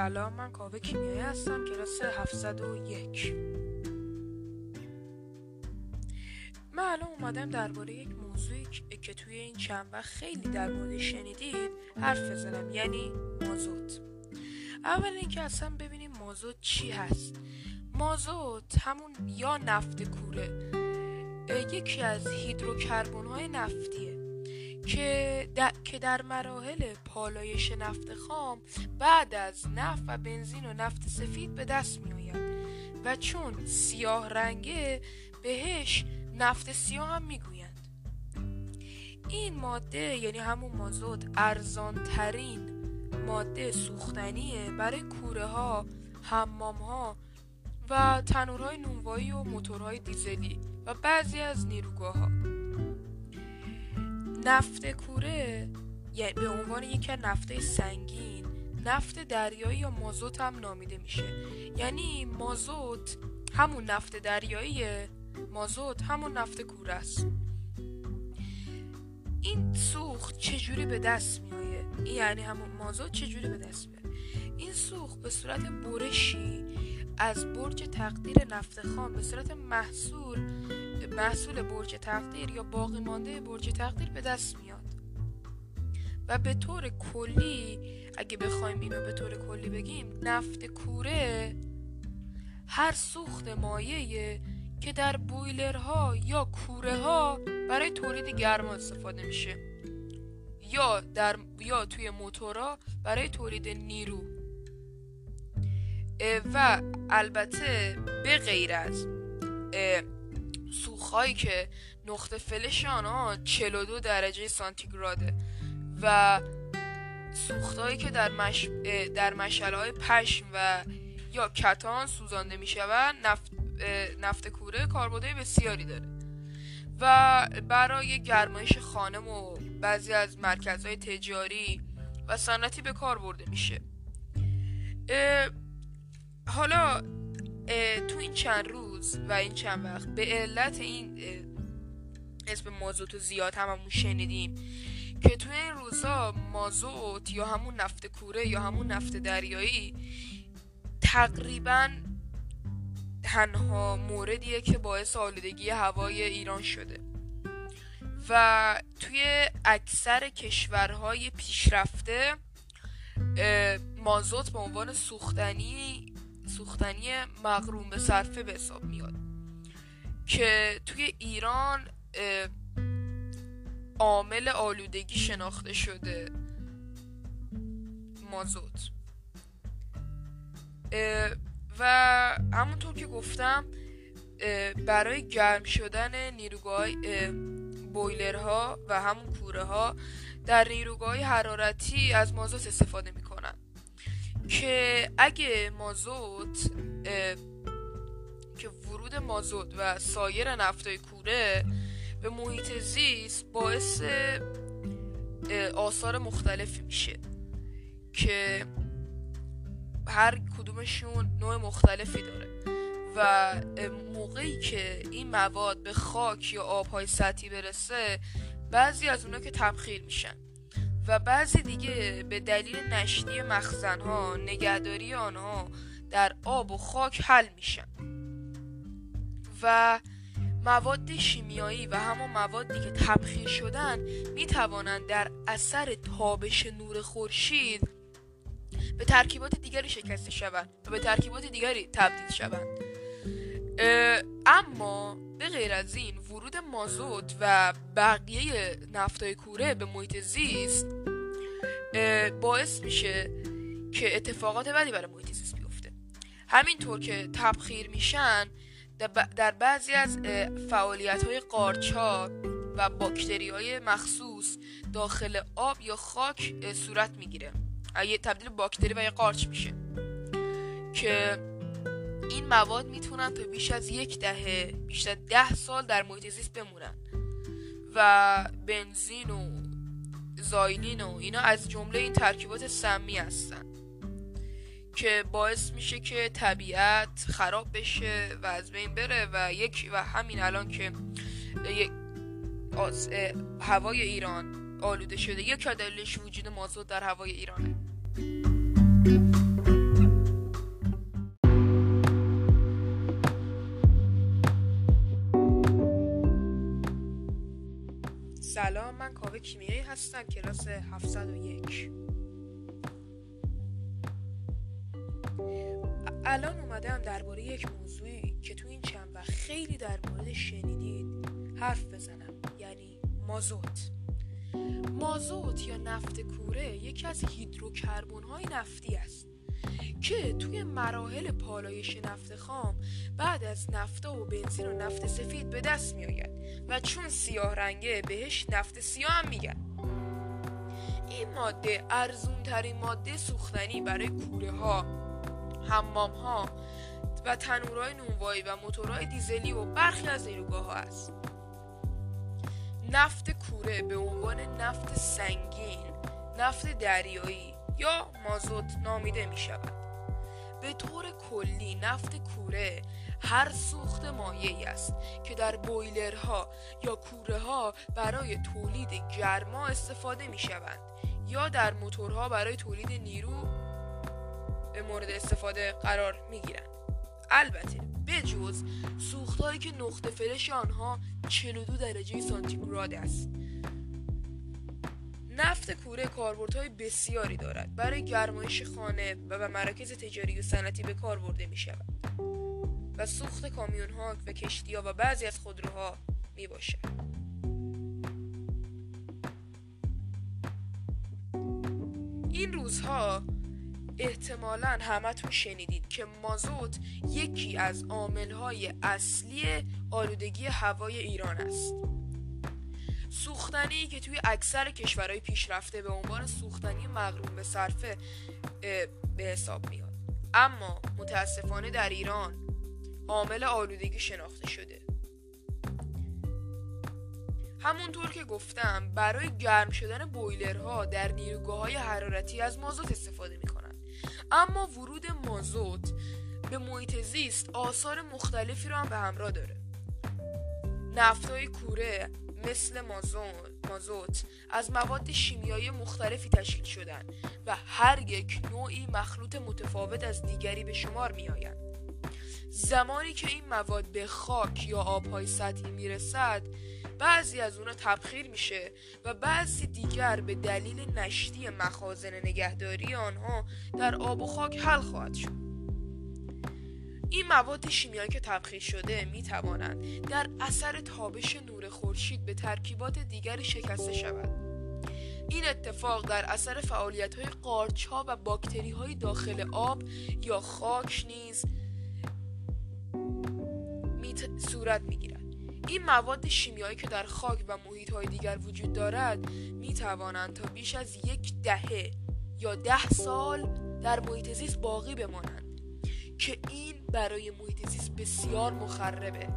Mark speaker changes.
Speaker 1: سلام من کاوه کیمیایی هستم کلاس 701 من الان اومدم درباره یک موضوعی که توی این چند وقت خیلی در مورد شنیدید حرف بزنم یعنی مازوت. اول اینکه اصلا ببینیم مازوت چی هست. مازوت همون یا نفت کوره یکی از هیدروکربن های نفتیه. که در, که در مراحل پالایش نفت خام بعد از نفت و بنزین و نفت سفید به دست می آید و چون سیاه رنگه بهش نفت سیاه هم می گویند این ماده یعنی همون مازوت ارزان ترین ماده سوختنیه برای کوره ها حمام ها و تنورهای نونوایی و موتورهای دیزلی و بعضی از نیروگاه ها نفت کوره یعنی به عنوان یکی نفته سنگین نفت دریایی یا مازوت هم نامیده میشه. یعنی مازوت همون نفت دریایی مازوت همون نفت کوره است. این سوخت چجوری به دست میایه یعنی همون مازوت چجوری به دست میاد این سوخت به صورت برشی از برج تقدیر نفت خام به صورت محصول محصول برج تقدیر یا باقی مانده برج تقدیر به دست میاد. و به طور کلی اگه بخوایم اینو به طور کلی بگیم نفت کوره هر سوخت مایه که در بویلرها یا کوره ها برای تولید گرما استفاده میشه. یا در یا توی موتورها برای تولید نیرو. و البته به غیر از سوخهایی که نقطه فلش آنها 42 درجه سانتیگراده. و سوختهایی که در, مش... در مشعله های پشم و یا کتان سوزانده می شود نفت... نفت کوره کاربردهای بسیاری داره. و برای گرمایش خانه و بعضی از مرکزهای تجاری و صنعتی به کار برده میشه. حالا تو این چند روز و این چند وقت به علت این اسم مازوت زیاد هممون شنیدیم که تو این روزها مازوت یا همون نفت کوره یا همون نفت دریایی تقریبا تنها موردیه که باعث آلودگی هوای ایران شده و توی اکثر کشورهای پیشرفته مازوت به عنوان سوختنی سوختنی مغروم به صرفه به حساب میاد. که توی ایران عامل آلودگی شناخته شده مازوت. و همونطور که گفتم برای گرم شدن نیروگاه بویلرها و همون کوره ها در نیروگاه حرارتی از مازوت استفاده می‌کنن. که اگه مازوت که ورود مازوت و سایر نفتای کوره به محیط زیست باعث آثار مختلفی میشه که هر کدومشون نوع مختلفی داره و موقعی که این مواد به خاک یا آبهای سطحی برسه بعضی از اونا که تبخیر میشن. و بعضی دیگه به دلیل نشتی مخزنها نگهداری آنها در آب و خاک حل میشن. و مواد شیمیایی و همون موادی که تبخیر شدن می توانند در اثر تابش نور خورشید به ترکیبات دیگری شکسته شوند و به ترکیبات دیگری تبدیل شوند. اما به غیر از این ورود مازوت و بقیه نفتای کوره به محیط زیست باعث میشه که اتفاقات بدی برای محیط زیست بیفته. همینطور که تبخیر میشن در بعضی از فعالیت های قارچا و باکتری های مخصوص داخل آب یا خاک صورت می‌گیره. یه تبدیل باکتری و یه قارچ میشه که این مواد می‌تونن تا بیش از یک دهه بیشتر ده سال در محیط زیست بمونن. و بنزین و زایلین و اینا از جمله این ترکیبات سمی هستن که باعث میشه که طبیعت خراب بشه و از بین بره و یک و همین الان که هوای ایران آلوده شده. یک دلیلش وجود مازوت در هوای ایرانه. من کاوه کیمیایی هستم کلاس 701 الان اومدم درباره یک موضوعی که تو این چند وقت خیلی در مورد شنیدید حرف بزنم یعنی مازوت. مازوت یا نفت کوره یکی از هیدروکربن های نفتی است. که توی مراحل پالایش نفت خام بعد از نفتا و بنزین و نفت سفید به دست می آید و چون سیاه رنگه بهش نفت سیاه هم میگن. این ماده ارزون ترین ماده سوختنی برای کوره ها حمام ها و تنورهای نونوایی و موتورهای دیزلی و برخی از نیروگاه ها است. نفت کوره به عنوان نفت سنگین نفت دریایی یا مازوت نامیده می شود به طور کلی نفت کوره هر سوخت مایعی است که در بویلرها یا کوره ها برای تولید گرما استفاده می شوند یا در موتورها برای تولید نیرو به مورد استفاده قرار می گیرند البته به جز سوختهایی که نقطه فلش آنها 42 درجه سانتیگراد است. نفت کوره کاربردهای بسیاری دارد. برای گرمایش خانه و به مراکز تجاری و صنعتی به کار برده می شود. و سوخت کامیون ها و کشتی ها و بعضی از خودروها می باشد. این روزها احتمالا همتون شنیدید که مازوت یکی از عاملهای اصلی آلودگی هوای ایران است. سوختنی که توی اکثر کشورهای پیشرفته به عنوان سوختنی مغروم به صرفه به حساب میاد. اما متاسفانه در ایران عامل آلودگی شناخته شده. همونطور که گفتم برای گرم شدن بویلرها در نیروگاه های حرارتی از مازوت استفاده می کنند اما ورود مازوت به محیط زیست آثار مختلفی رو هم به همراه داره. نفتای کوره مثل مازوت از مواد شیمیایی مختلفی تشکیل شدن و هر یک نوعی مخلوط متفاوت از دیگری به شمار می آیند. زمانی که این مواد به خاک یا آبهای سطحی می رسد بعضی از اونا تبخیر میشه و بعضی دیگر به دلیل نشتی مخازن نگهداری آنها در آب و خاک حل خواهد شد این مواد شیمیایی که تبخیر شده می توانند در اثر تابش نور خورشید به ترکیبات دیگری شکسته شود این اتفاق در اثر فعالیت های قارچ ها و باکتری های داخل آب یا خاک نیز می صورت می گیرد. این مواد شیمیایی که در خاک و محیط های دیگر وجود دارد می توانند تا بیش از یک دهه یا ده سال در محیط زیست باقی بمانند که این برای محیط زیست بسیار مخربه.